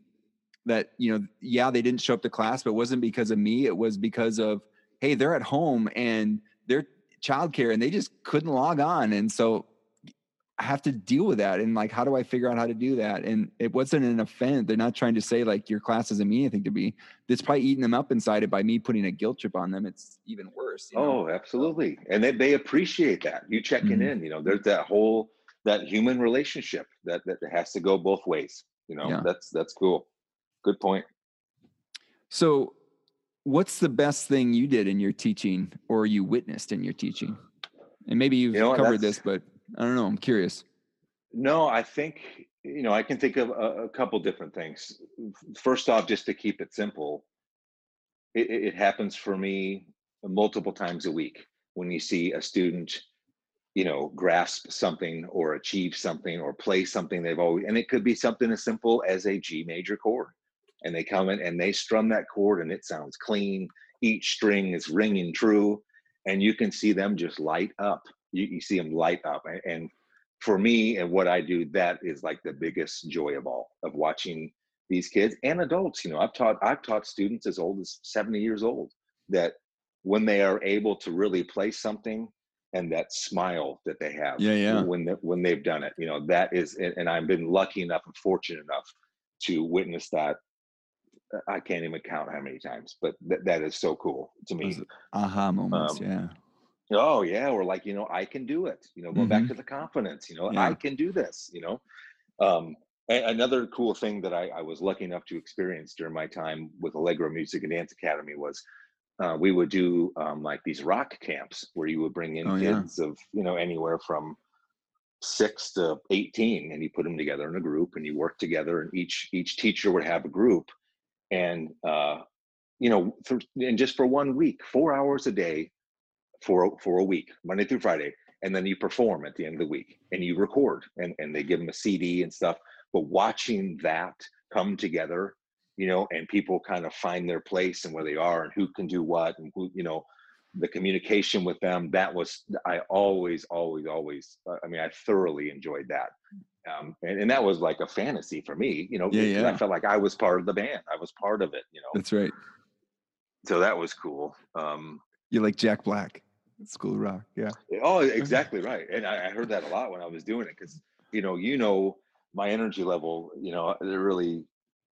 that you know yeah they didn't show up to class but it wasn't because of me it was because of hey they're at home and they're childcare and they just couldn't log on and so I have to deal with that and like how do I figure out how to do that and it wasn't an offense they're not trying to say like your class doesn't mean anything to me it's probably eating them up inside it by me putting a guilt trip on them it's even worse you know? oh absolutely and they, they appreciate that you checking mm-hmm. in you know there's that whole that human relationship that that has to go both ways. You know, Yeah. that's that's cool. Good point. So, what's the best thing you did in your teaching or you witnessed in your teaching? And maybe you've You know covered this, but I don't know. I'm curious. No, I think you know I can think of a, a couple different things. First off, just to keep it simple, it, it it happens for me multiple times a week when you see a student, you know, grasp something or achieve something or play something they've always, and it could be something as simple as a G major chord, and they come in and they strum that chord and it sounds clean. Each string is ringing true, and you can see them just light up. You, you see them light up, a- and for me and what I do, that is like the biggest joy of all of watching these kids and adults. You know, I've taught I've taught students as old as 70 years old that when they are able to really play something and that smile that they have Yeah, yeah. when they, when they've done it, you know, that is and and I've been lucky enough and fortunate enough to witness that. Uh, I can't even count how many times, but that that is so cool to me. Those aha moments. Um, yeah. Oh yeah, or like you know, I can do it. You know, go back to the confidence. You know, Yeah. I can do this. You know, um, a- another cool thing that I, I was lucky enough to experience during my time with Allegro Music and Dance Academy was uh, we would do um, like these rock camps where you would bring in Oh, yeah. kids of you know anywhere from six to 18 and you put them together in a group and you work together and each each teacher would have a group and uh you know for and just for one week four hours a day for for a week monday through friday and then you perform at the end of the week and you record and and they give them a cd and stuff but watching that come together you know and people kind of find their place and where they are and who can do what and who you know the communication with them that was i always always always uh, i mean i thoroughly enjoyed that um, and, and that was like a fantasy for me you know Yeah, yeah. i felt like i was part of the band i was part of it you know That's right. so that was cool um, You're like Jack Black. School of Rock. Yeah. Oh, exactly right. And I, I heard that a lot when I was doing it because you know, you know, my energy level, you know, there really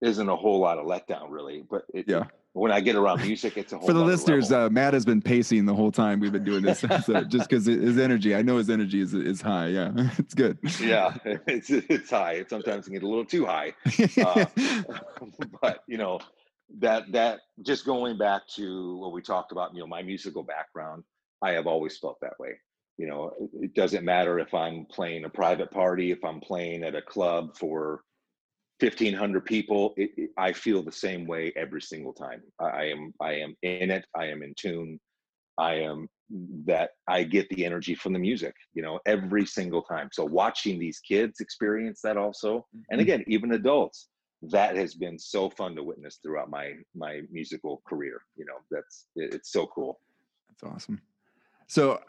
isn't a whole lot of letdown, really. But it, Yeah. When I get around music, it's a whole. For the listeners, uh, Matt has been pacing the whole time we've been doing this. so just because his energy, I know his energy is is high. Yeah, it's good. yeah, it's it's high. It sometimes can get a little too high. Uh, but you know, that that just going back to what we talked about, you know, my musical background, I have always felt that way. You know, it- it doesn't matter if I'm playing a private party, if I'm playing at a club for 1500 people it, it- i feel the same way every single time I, I am i am in it i am in tune i am that i get the energy from the music you know every single time so watching these kids experience that also and Mhm. again even adults that has been so fun to witness throughout my my musical career you know that's it, it's so cool That's awesome. So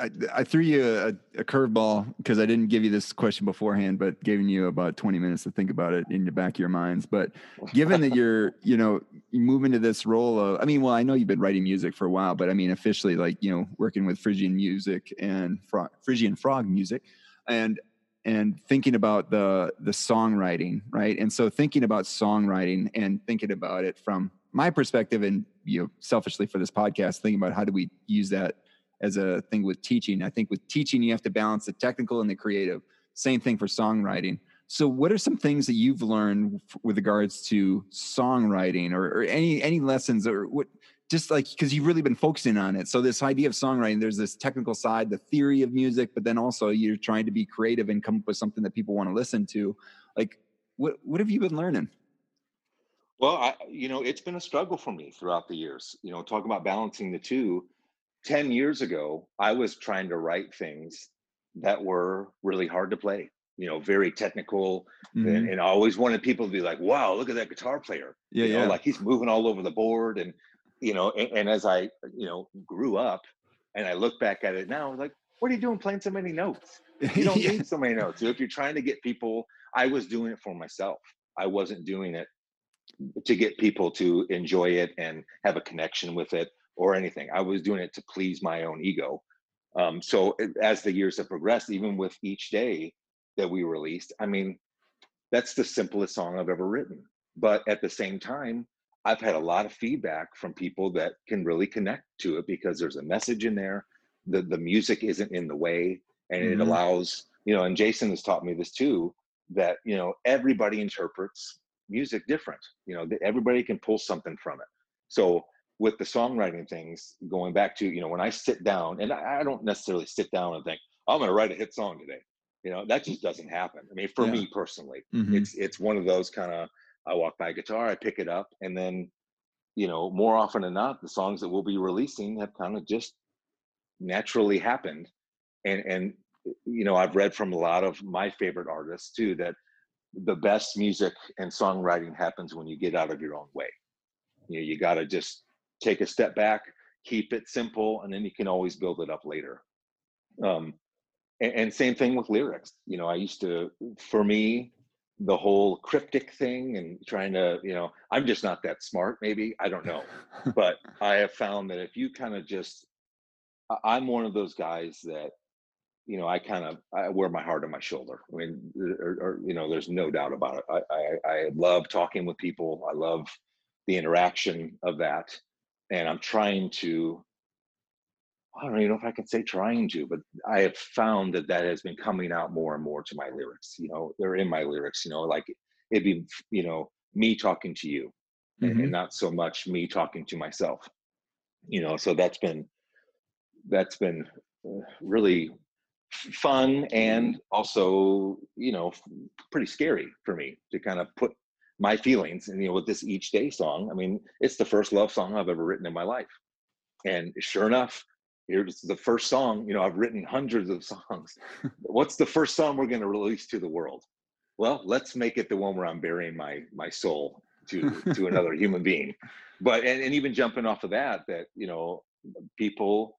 I, I threw you a, a curveball because I didn't give you this question beforehand, but giving you about 20 minutes to think about it in the back of your minds. But given that you're, you know, you move into this role of, I mean, well, I know you've been writing music for a while, but I mean, officially, like, you know, working with Phrygian music and frog, Phrygian frog music and, and thinking about the the songwriting right and so thinking about songwriting and thinking about it from my perspective and you know selfishly for this podcast thinking about how do we use that as a thing with teaching. I think with teaching you have to balance the technical and the creative. Same thing for songwriting. So what are some things that you've learned with regards to songwriting or, or any any lessons or what just like because you've really been focusing on it. So this idea of songwriting there's this technical side the theory of music but then also you're trying to be creative and come up with something that people want to listen to. Like what what have you been learning? Well, I, you know, it's been a struggle for me throughout the years. You know, talking about balancing the two. 10 years ago, I was trying to write things that were really hard to play, you know, very technical. Mhm. And, and I always wanted people to be like, wow, look at that guitar player. yeah you know, yeah like he's moving all over the board. And, you know, and, and as I, you know, grew up and I look back at it now, like, what are you doing playing so many notes? You don't Yeah. need so many notes. If you're trying to get people, I was doing it for myself. I wasn't doing it to get people to enjoy it and have a connection with it or anything. I was doing it to please my own ego. Um, so it- as the years have progressed, even with each day that we released, I mean, that's the simplest song I've ever written. But at the same time, I've had a lot of feedback from people that can really connect to it because there's a message in there. The the music isn't in the way and it Mhm. allows you know and jason has taught me this too that you know everybody interprets music different you know that everybody can pull something from it so with the songwriting things going back to you know when i sit down and i, I don't necessarily sit down and think i'm going to write a hit song today you know that just doesn't happen i mean for yeah. me personally mm-hmm. it's it's one of those kind of i walk by a guitar i pick it up and then you know more often than not the songs that we'll be releasing have kind of just naturally happened and and you know i've read from a lot of my favorite artists too that the best music and songwriting happens when you get out of your own way you know you got to just take a step back keep it simple and then you can always build it up later. Um and, and same thing with lyrics. You know i used to for me the whole cryptic thing and trying to you know i'm just not that smart maybe i don't know. But i have found that if you kind of just i'm one of those guys that you know i kind of i wear my heart on my shoulder. I mean or, or, you know there's no doubt about it. I, I i love talking with people. I love the interaction of that and i'm trying to I don't even know if I can say trying to, but I have found that that has been coming out more and more to my lyrics. You know, they're in my lyrics. You know, like it'd be, you know, me talking to you, mm-hmm. and not so much me talking to myself. You know, so that's been that's been uh, really fun and also, you know, pretty scary for me to kind of put my feelings. And you know, with this each day song, I mean, it's the first love song I've ever written in my life, and sure enough here's the first song you know i've written hundreds of songs. What's the first song we're going to release to the world? Well let's make it the one where i'm burying my my soul to to another human being. But and, and even jumping off of that that you know people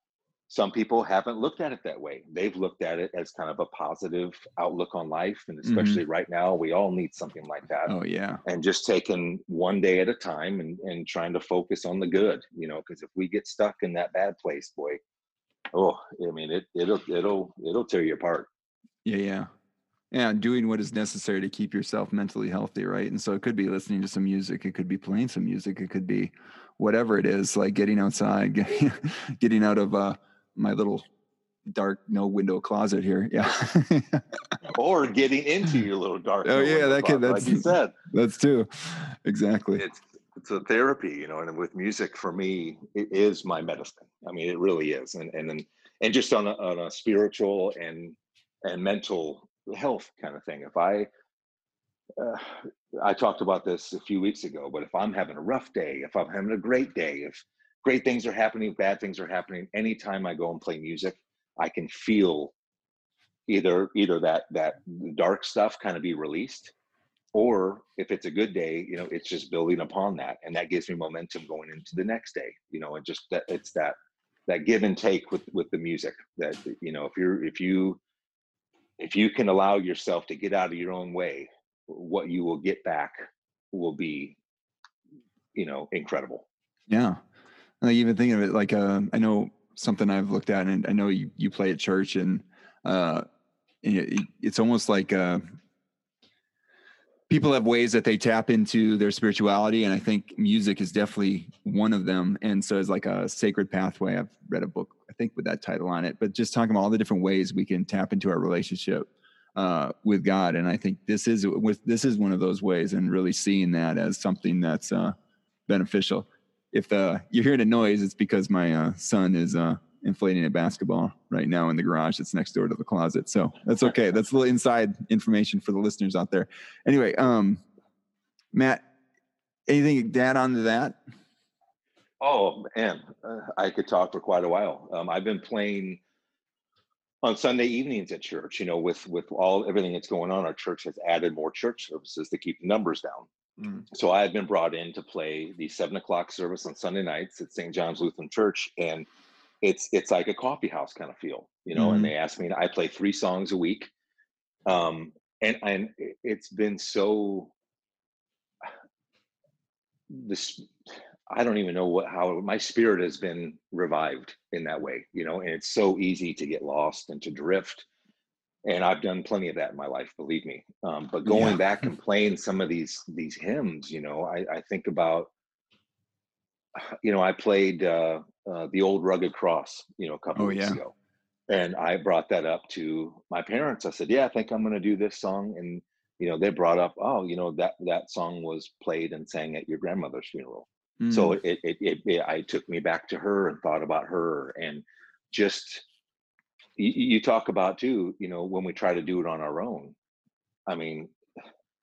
some people haven't looked at it that way they've looked at it as kind of a positive outlook on life and mm-hmm. especially mm-hmm. right now we all need something like that oh yeah and just taking one day at a time and, and trying to focus on the good you know because if we get stuck in that bad place boy oh, I mean, it it'll it'll it'll tear you apart. Yeah, yeah, yeah. Doing what is necessary to keep yourself mentally healthy, right? And so it could be listening to some music, it could be playing some music, it could be whatever it is, like getting outside, getting, getting out of uh, my little dark no window closet here yeah or getting into your little dark oh no yeah that could that's like you said that's too exactly it's it's a therapy, you know, and with music for me, it is my medicine. I mean, it really is. And and and just on a, on a spiritual and and mental health kind of thing. If I uh, I talked about this a few weeks ago, but if I'm having a rough day, if I'm having a great day, if great things are happening, bad things are happening, anytime I go and play music, I can feel either either that that dark stuff kind of be released or if it's a good day you know it's just building upon that and that gives me momentum going into the next day you know and just that it's that that give and take with with the music that you know if you're if you if you can allow yourself to get out of your own way what you will get back will be you know incredible. Yeah like even thinking of it like uh, i know something i've looked at and i know you you play at church and uh it, it's almost like uh people have ways that they tap into their spirituality and i think music is definitely one of them. And so it's like a sacred pathway. I've read a book i think with that title on it but just talking about all the different ways we can tap into our relationship uh, with god. And i think this is with this is one of those ways and really seeing that as something that's uh, beneficial if the you're hearing a noise it's because my uh, son is uh, inflating a basketball right now in the garage that's next door to the closet. So that's okay. that's a little inside information for the listeners out there. Anyway, um, Matt, anything to add on to that? Oh man, uh, I could talk for quite a while. Um, I've been playing on Sunday evenings at church. You know, with with all everything that's going on, our church has added more church services to keep the numbers down. Mm. So I had been brought in to play the seven o'clock service on Sunday nights at St. John's Lutheran Church, and it's it's like a coffee house kind of feel, you know. Mm-hmm. And they asked me, I play three songs a week, um, and and it's been so. This, I don't even know what how my spirit has been revived in that way, you know. And it's so easy to get lost and to drift, and I've done plenty of that in my life, believe me. Um, but going yeah. back and playing some of these these hymns, you know, I, I think about you know, I played uh, uh, the old rugged cross, you know, a couple oh, weeks yeah. ago, and I brought that up to my parents. I said, "Yeah, I think I'm going to do this song." And you know, they brought up, "Oh, you know that that song was played and sang at your grandmother's funeral." Mm. So it, it, it it I took me back to her and thought about her and just you, you talk about too. You know, when we try to do it on our own, I mean,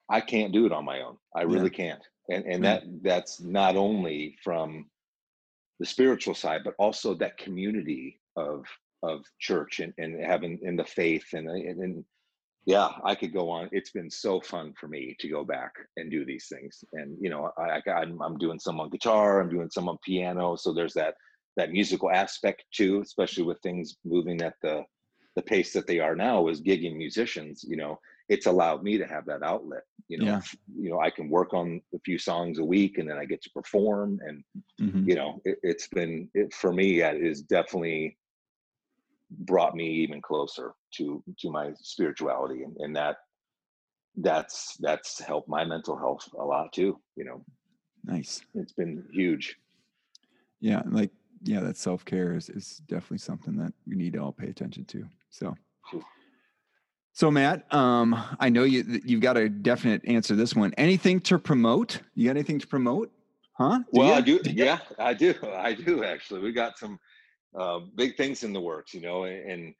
I can't do it on my own. I really yeah. can't. And and that that's not only from the spiritual side, but also that community of of church and, and having in the faith and, and, and yeah i could go on it's been so fun for me to go back and do these things and you know i, I'm i'm doing some on guitar i'm doing some on piano so there's that that musical aspect too especially with things moving at the the pace that they are now as gigging musicians you know it's allowed me to have that outlet you know yeah. you know i can work on a few songs a week and then i get to perform and mm-hmm. you know it, has been it, for me it is definitely brought me even closer to to my spirituality and, and that that's that's helped my mental health a lot too you know nice it's been huge yeah like yeah that self-care is, is definitely something that we need to all pay attention to so so matt um i know you you've got a definite answer this one anything to promote you got anything to promote huh do well you? i do yeah i do i do actually we got some uh, big things in the works, you know, and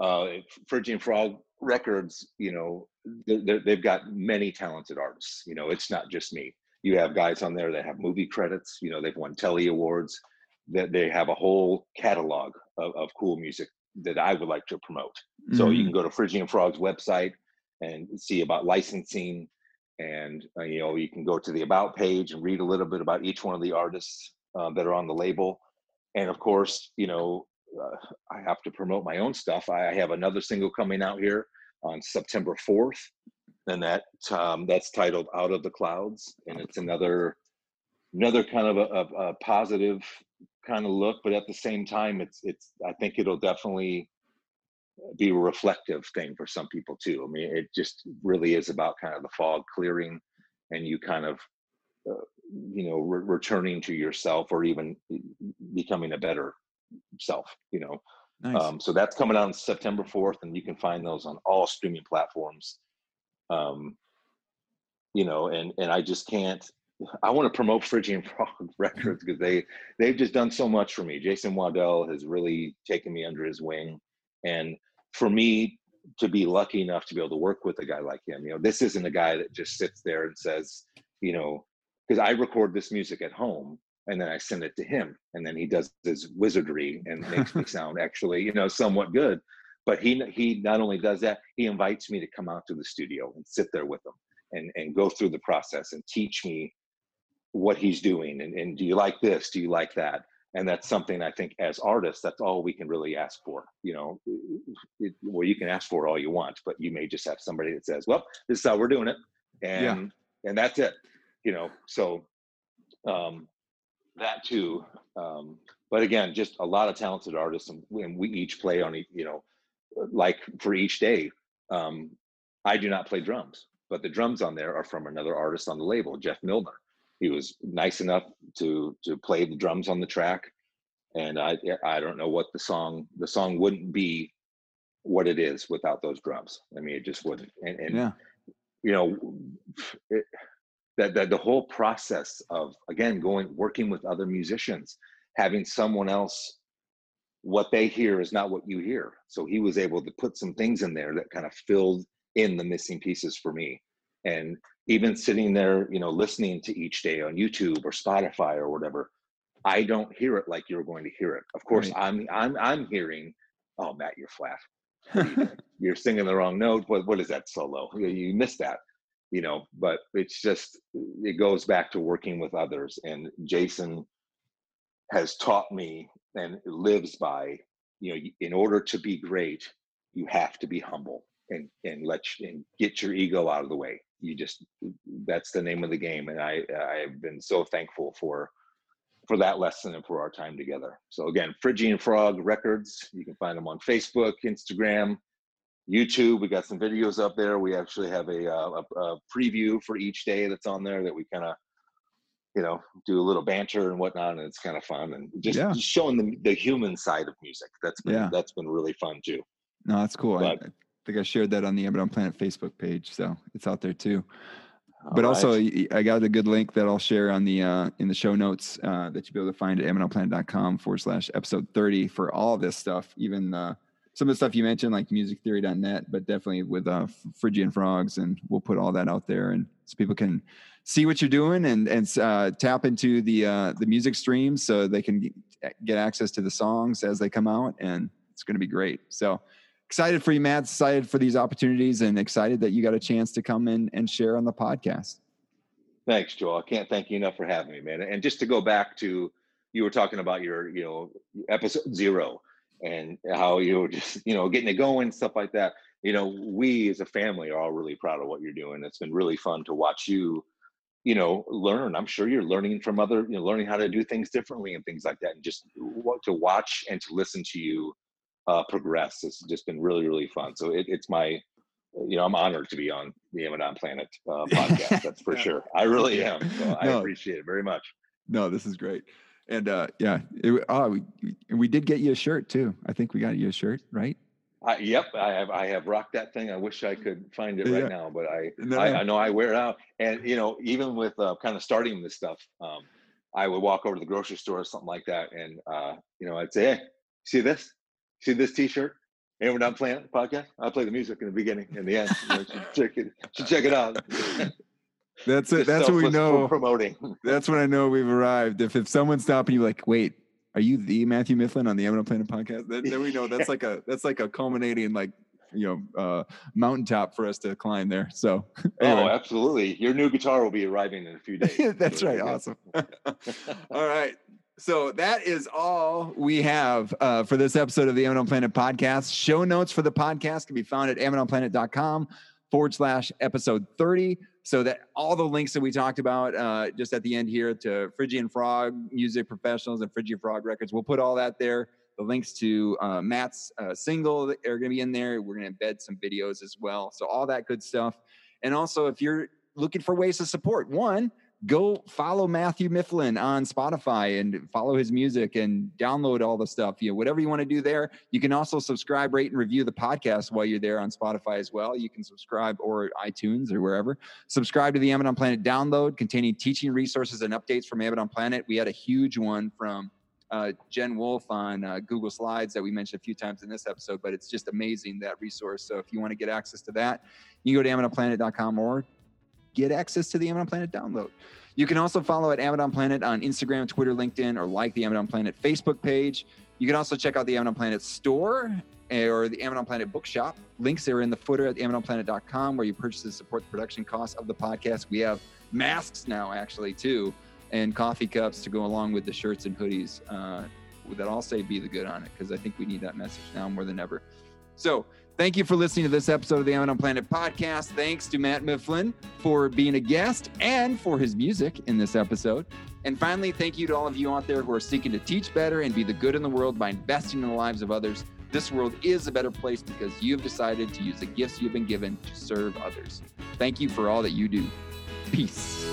uh, Phrygian Frog Records, you know, they've got many talented artists. You know, it's not just me. You have guys on there that have movie credits. You know, they've won Telly Awards. That they have a whole catalog of, of cool music that I would like to promote. Mm-hmm. So you can mm. go to Phrygian Frog's website and see about licensing, and uh, you know you can go to the about page and read a little bit about each one of the artists uh, that are on the label and of course, you know, uh, I have to promote my own stuff. I have another single coming out here on September 4th, and that um, that's titled "Out of the Clouds," and it's another another kind of a, a, a positive kind of look, but at the same time, it's it's I think it'll definitely be a reflective thing for some people too. I mean, it just really is about kind of the fog clearing, and you kind of uh, you know re- returning to yourself or even becoming a better self you know nice. um, so that's coming out on september 4th and you can find those on all streaming platforms um, you know and and i just can't i want to promote phrygian frog records because they they've just done so much for me jason waddell has really taken me under his wing and for me to be lucky enough to be able to work with a guy like him you know this isn't a guy that just sits there and says you know because I record this music at home and then I send it to him and then he does his wizardry and makes me sound actually, you know, somewhat good. But he he not only does that, he invites me to come out to the studio and sit there with him and and go through the process and teach me what he's doing and, and do you like this? Do you like that? And that's something I think as artists, that's all we can really ask for. You know, it, well, you can ask for all you want, but you may just have somebody that says, "Well, this is how we're doing it," and yeah. and that's it you know, so um, that too. Um, but again, just a lot of talented artists, and, and we each play on, you know, like for each day. Um, I do not play drums, but the drums on there are from another artist on the label, Jeff Milner. He was nice enough to to play the drums on the track, and I I don't know what the song the song wouldn't be what it is without those drums. I mean, it just wouldn't. And, and yeah. you know, it, that, that the whole process of again going working with other musicians having someone else what they hear is not what you hear so he was able to put some things in there that kind of filled in the missing pieces for me and even sitting there you know listening to each day on youtube or spotify or whatever i don't hear it like you're going to hear it. Of course right. i'm i'm i'm hearing oh matt you're flat. You you're singing the wrong note. What what is that solo? You, you missed that you know but it's just it goes back to working with others. And jason has taught me and lives by you know in order to be great you have to be humble and and let you, and get your ego out of the way you just that's the name of the game and i i've been so thankful for for that lesson and for our time together so again phrygian frog records you can find them on facebook instagram YouTube. We got some videos up there. We actually have a, uh, a, a preview for each day that's on there that we kind of you know, do a little banter and whatnot, and it's kind of fun and just, Yeah. just showing the the human side of music. That's been Yeah. that's been really fun too. No, that's cool. But- I think I shared that on the Abaddon Planet Facebook page, so it's out there too. All but also, right. y- I got a good link that I'll share on the uh, in the show notes uh, that you'll be able to find at abaddonplanet.com forward slash episode 30 for all of this stuff, even uh, some of the stuff you mentioned, like musictheory.net, but definitely with uh, Phrygian frogs. And we'll put all that out there and so people can see what you're doing and, and uh, tap into the, uh, the music streams so they can get access to the songs as they come out. And it's going to be great. So excited for you, Matt, excited for these opportunities and excited that you got a chance to come in and share on the podcast. Thanks, Joel. I can't thank you enough for having me, man. And just to go back to you were talking about your, you know, episode zero and how you were just, you know, getting it going, stuff like that. You know, we as a family are all really proud of what you're doing. It's been really fun to watch you, you know, learn. I'm sure you're learning from other, you know, learning how to do things differently and things like that. And just to watch and to listen to you uh, progress. It's just been really, really fun. So it, it's my, you know, I'm honored to be on the Amazon Planet uh, podcast. That's for Yeah. sure. I really am. So I appreciate it very much. No, this is great. And uh, yeah, it, oh, we, we- did get you a shirt too. I think we got you a shirt, right? I, yep, I have I have rocked that thing. I wish I could find it Yeah. right now, but I, No, I. I know I wear it out. And you know, even with uh, kind of starting this stuff, um, I would walk over to the grocery store or something like that, and uh, you know, I'd say, "Hey, see this? See this T-shirt? And we're not playing the podcast. I play the music in the beginning and the end. You know, should check it. Should check it out. That's it. That's what we know. Promoting. That's when I know we've arrived. If if someone's stopping you, like, wait, are you the Matthew Mifflin on the Eminent Planet podcast? Then, then we know that's like a that's like a culminating like you know uh mountaintop for us to climb there. So Oh, absolutely. Your new guitar will be arriving in a few days. That's right. there you go. Awesome. all right. So that is all we have uh, for this episode of the Amazon Planet podcast. Show notes for the podcast can be found at amazonplanet.com forward slash episode 30. So that all the links that we talked about uh, just at the end here to Phrygian Frog Music Professionals and Phrygian Frog Records, we'll put all that there. The links to uh, Matt's uh, single are going to be in there. We're going to embed some videos as well. So all that good stuff. And also, if you're looking for ways to support, one, go follow Matthew Mifflin on Spotify and follow his music and download all the stuff. You know, whatever you want to do there. You can also subscribe, rate, and review the podcast while you're there on Spotify as well. You can subscribe or iTunes or wherever. Subscribe to the Amazon Planet download containing teaching resources and updates from Amazon Planet. We had a huge one from uh, Jen Wolf on uh, Google Slides that we mentioned a few times in this episode, but it's just amazing that resource. So if you want to get access to that, you can go to AmazonPlanet.com or get access to the Amazon Planet download. You can also follow at Amazon Planet on Instagram, Twitter, LinkedIn, or like the Amazon Planet Facebook page. You can also check out the Amazon Planet store eh, or the Amazon Planet bookshop. Links are in the footer at AmazonPlanet.com where you purchase and support the production costs of the podcast. We have masks now, actually, too, and coffee cups to go along with the shirts and hoodies uh, that all say "Be the Good" on it because I think we need that message now more than ever. So, thank you for listening to this episode of the Amazon Planet podcast. Thanks to Matt Mifflin for being a guest and for his music in this episode. And finally, thank you to all of you out there who are seeking to teach better and be the good in the world by investing in the lives of others. This world is a better place because you've decided to use the gifts you've been given to serve others. Thank you for all that you do. Peace.